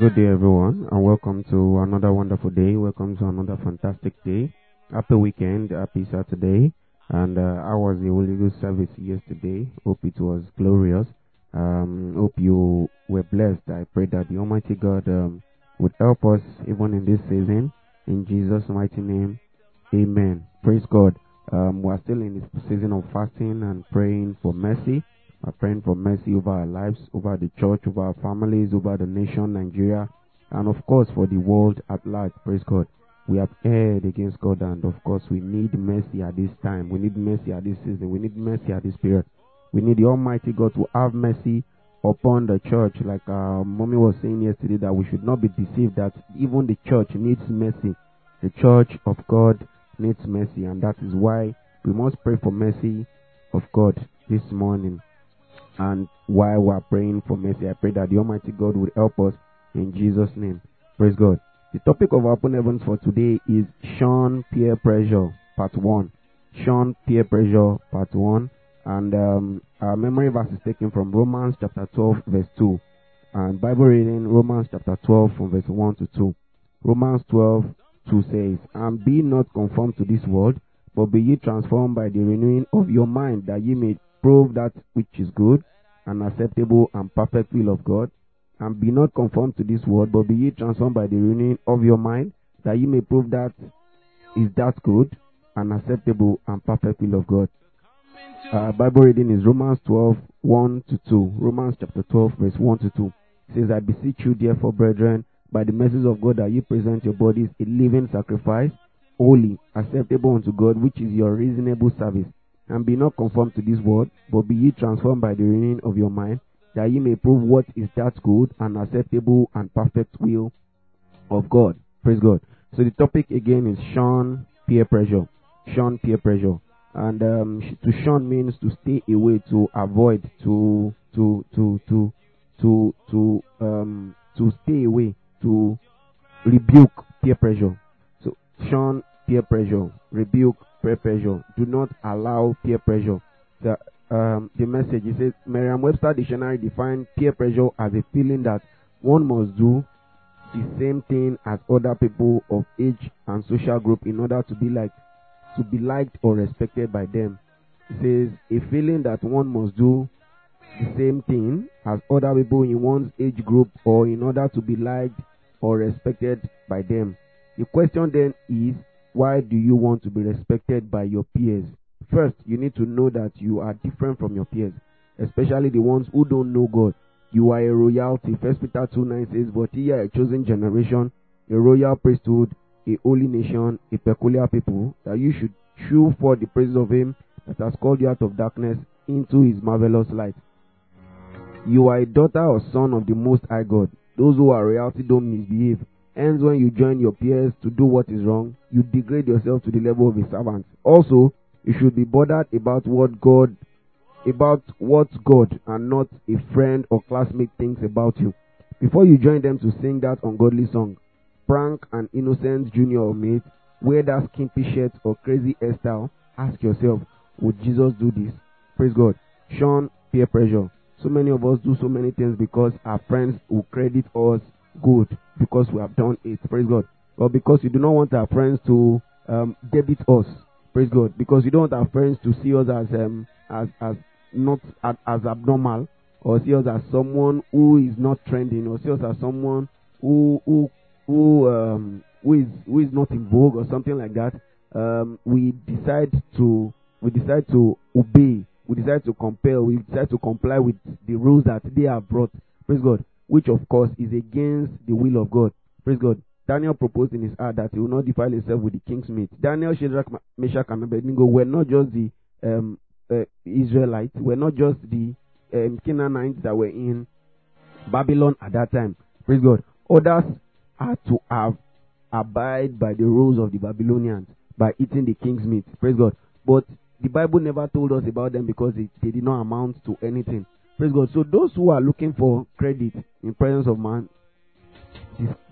Good day, everyone, and welcome to another wonderful day. Welcome to another fantastic day. Happy weekend, happy Saturday. And uh, how was the Holy Ghost service yesterday? Hope it was glorious. Um, hope you were blessed. I pray that the Almighty God um, would help us even in this season. In Jesus' mighty name, Amen. Praise God. Um, we're still in this season of fasting and praying for mercy. We're praying for mercy over our lives, over the church, over our families, over the nation, Nigeria, and of course for the world at large. Praise God. We have erred against God, and of course we need mercy at this time. We need mercy at this season. We need mercy at this period. We need the Almighty God to have mercy upon the church. Like uh, mommy was saying yesterday, that we should not be deceived that even the church needs mercy. The church of God needs mercy, and that is why we must pray for mercy of God this morning. And while we are praying for mercy, I pray that the Almighty God will help us in Jesus' name. Praise God. The topic of our open heavens for today is Shun peer pressure, part one. Shun peer pressure, part one. And um, our memory verse is taken from Romans chapter 12, verse 2. And Bible reading, Romans chapter 12, from verse 1 to 2. Romans 12, 2 says, And be not conformed to this world, but be ye transformed by the renewing of your mind, that ye may prove that which is good and acceptable and perfect will of God. And be not conformed to this world, but be ye transformed by the renewing of your mind, that ye may prove that is that good and acceptable and perfect will of God. Uh, Bible reading is Romans 12, 1 to 2. Romans chapter 12, verse 1 to 2. It says, I beseech you, therefore, brethren, by the mercies of God, that you present your bodies a living sacrifice, holy, acceptable unto God, which is your reasonable service. And be not conformed to this world, but be ye transformed by the renewing of your mind, that ye may prove what is that good and acceptable and perfect will of God. Praise God. So the topic again is shun peer pressure. Shun peer pressure. And um, to shun means to stay away, to avoid, to to to to to to um to stay away, to rebuke peer pressure. So shun peer pressure, rebuke peer pressure. Do not allow peer pressure. The um, the message it says Merriam-Webster dictionary defines peer pressure as a feeling that one must do the same thing as other people of age and social group in order to be like to be liked or respected by them. It says a feeling that one must do the same thing as other people in one's age group or in order to be liked or respected by them. The question then is why do you want to be respected by your peers? First, you need to know that you are different from your peers, especially the ones who don't know God. You are a royalty. First Peter 2 9 says, But ye are a chosen generation, a royal priesthood, a holy nation, a peculiar people, that you should shew for the praises of him that has called you out of darkness into his marvelous light. You are a daughter or son of the Most High God. Those who are royalty don't misbehave. Hence, when you join your peers to do what is wrong, you degrade yourself to the level of a servant. Also, you should be bothered about what God, about what God and not a friend or classmate thinks about you. Before you join them to sing that ungodly song, prank an innocent junior or mate, wear that skimpy shirt or crazy hairstyle, ask yourself, would Jesus do this? Praise God. Shun peer pressure. So many of us do so many things because our friends will credit us good because we have done it. Praise God. Or because you do not want our friends to um, debit us. Praise God. Because you don't want our friends to see us as um, as as not as, as abnormal or see us as someone who is not trending or see us as someone who who who um who is who is not in vogue or something like that. Um, we decide to we decide to obey. We decide to compel. We decide to comply with the rules that they have brought. Praise God. Which of course is against the will of God. Praise God. Daniel proposed in his heart that he will not defile himself with the king's meat. Daniel, Shadrach, Meshach, and Abednego were not just the um, uh, Israelites, were not just the um, Canaanites that were in Babylon at that time. Praise God. Others had to have abide by the rules of the Babylonians by eating the king's meat. Praise God. But the Bible never told us about them because it, they did not amount to anything. Praise God. So those who are looking for credit in presence of man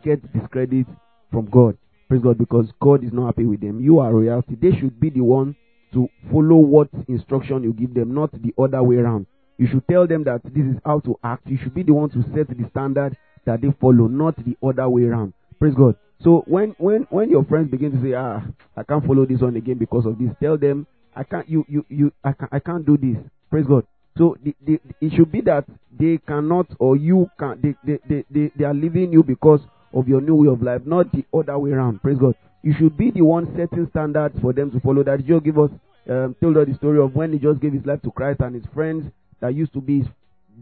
get discredit from God. Praise God because God is not happy with them. You are royalty. They should be the one to follow what instruction you give them, not the other way around. You should tell them that this is how to act. You should be the one to set the standard that they follow, not the other way around. Praise God. So when when when your friends begin to say, ah, I can't follow this one again because of this, tell them, I can't you you you I can't I can't do this. Praise God. So the, the, it should be that they cannot or you can they, they, they, they, they are leaving you because of your new way of life, not the other way around. Praise God. You should be the one setting standards for them to follow. That Joe give us um, told us the story of when he just gave his life to Christ and his friends that used to be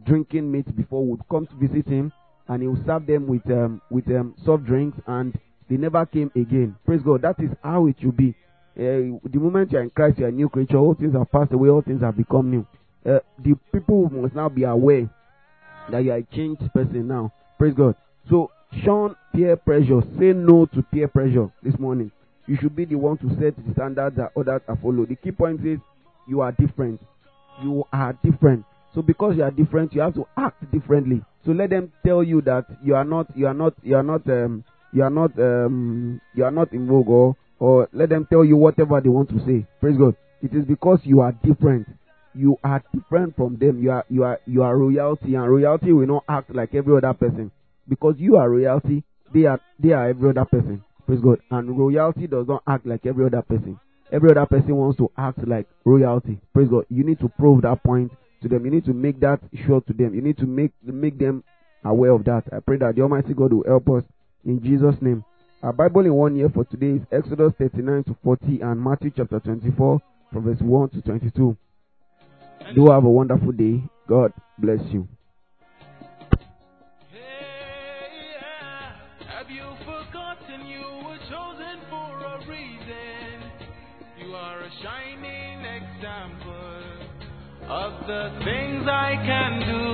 drinking mates before would come to visit him and he would serve them with um, with um, soft drinks and they never came again. Praise God. That is how it should be. Uh, the moment you are in Christ, you are a new creature. All things have passed away. All things have become new. Uh, the people must now be aware that you are a changed person now. Praise God. So shun peer pressure. Say no to peer pressure this morning. You should be the one to set the standards that others are followed. The key point is you are different. You are different. So because you are different, you have to act differently. So let them tell you that you are not, you are not, you are not, um, you are not, um, you are not in vogue, or, or let them tell you whatever they want to say. Praise God. It is because you are different. You are different from them. You are, you are, you are royalty, and royalty will not act like every other person because you are royalty. They are, they are every other person. Praise God. And royalty does not act like every other person. Every other person wants to act like royalty. Praise God. You need to prove that point to them. You need to make that sure to them. You need to make make them aware of that. I pray that the Almighty God will help us in Jesus' name. Our Bible in one year for today is Exodus 39 to 40 and Matthew chapter 24 from verse 1 to 22. Do have a wonderful day. God bless you. Of the things I can do.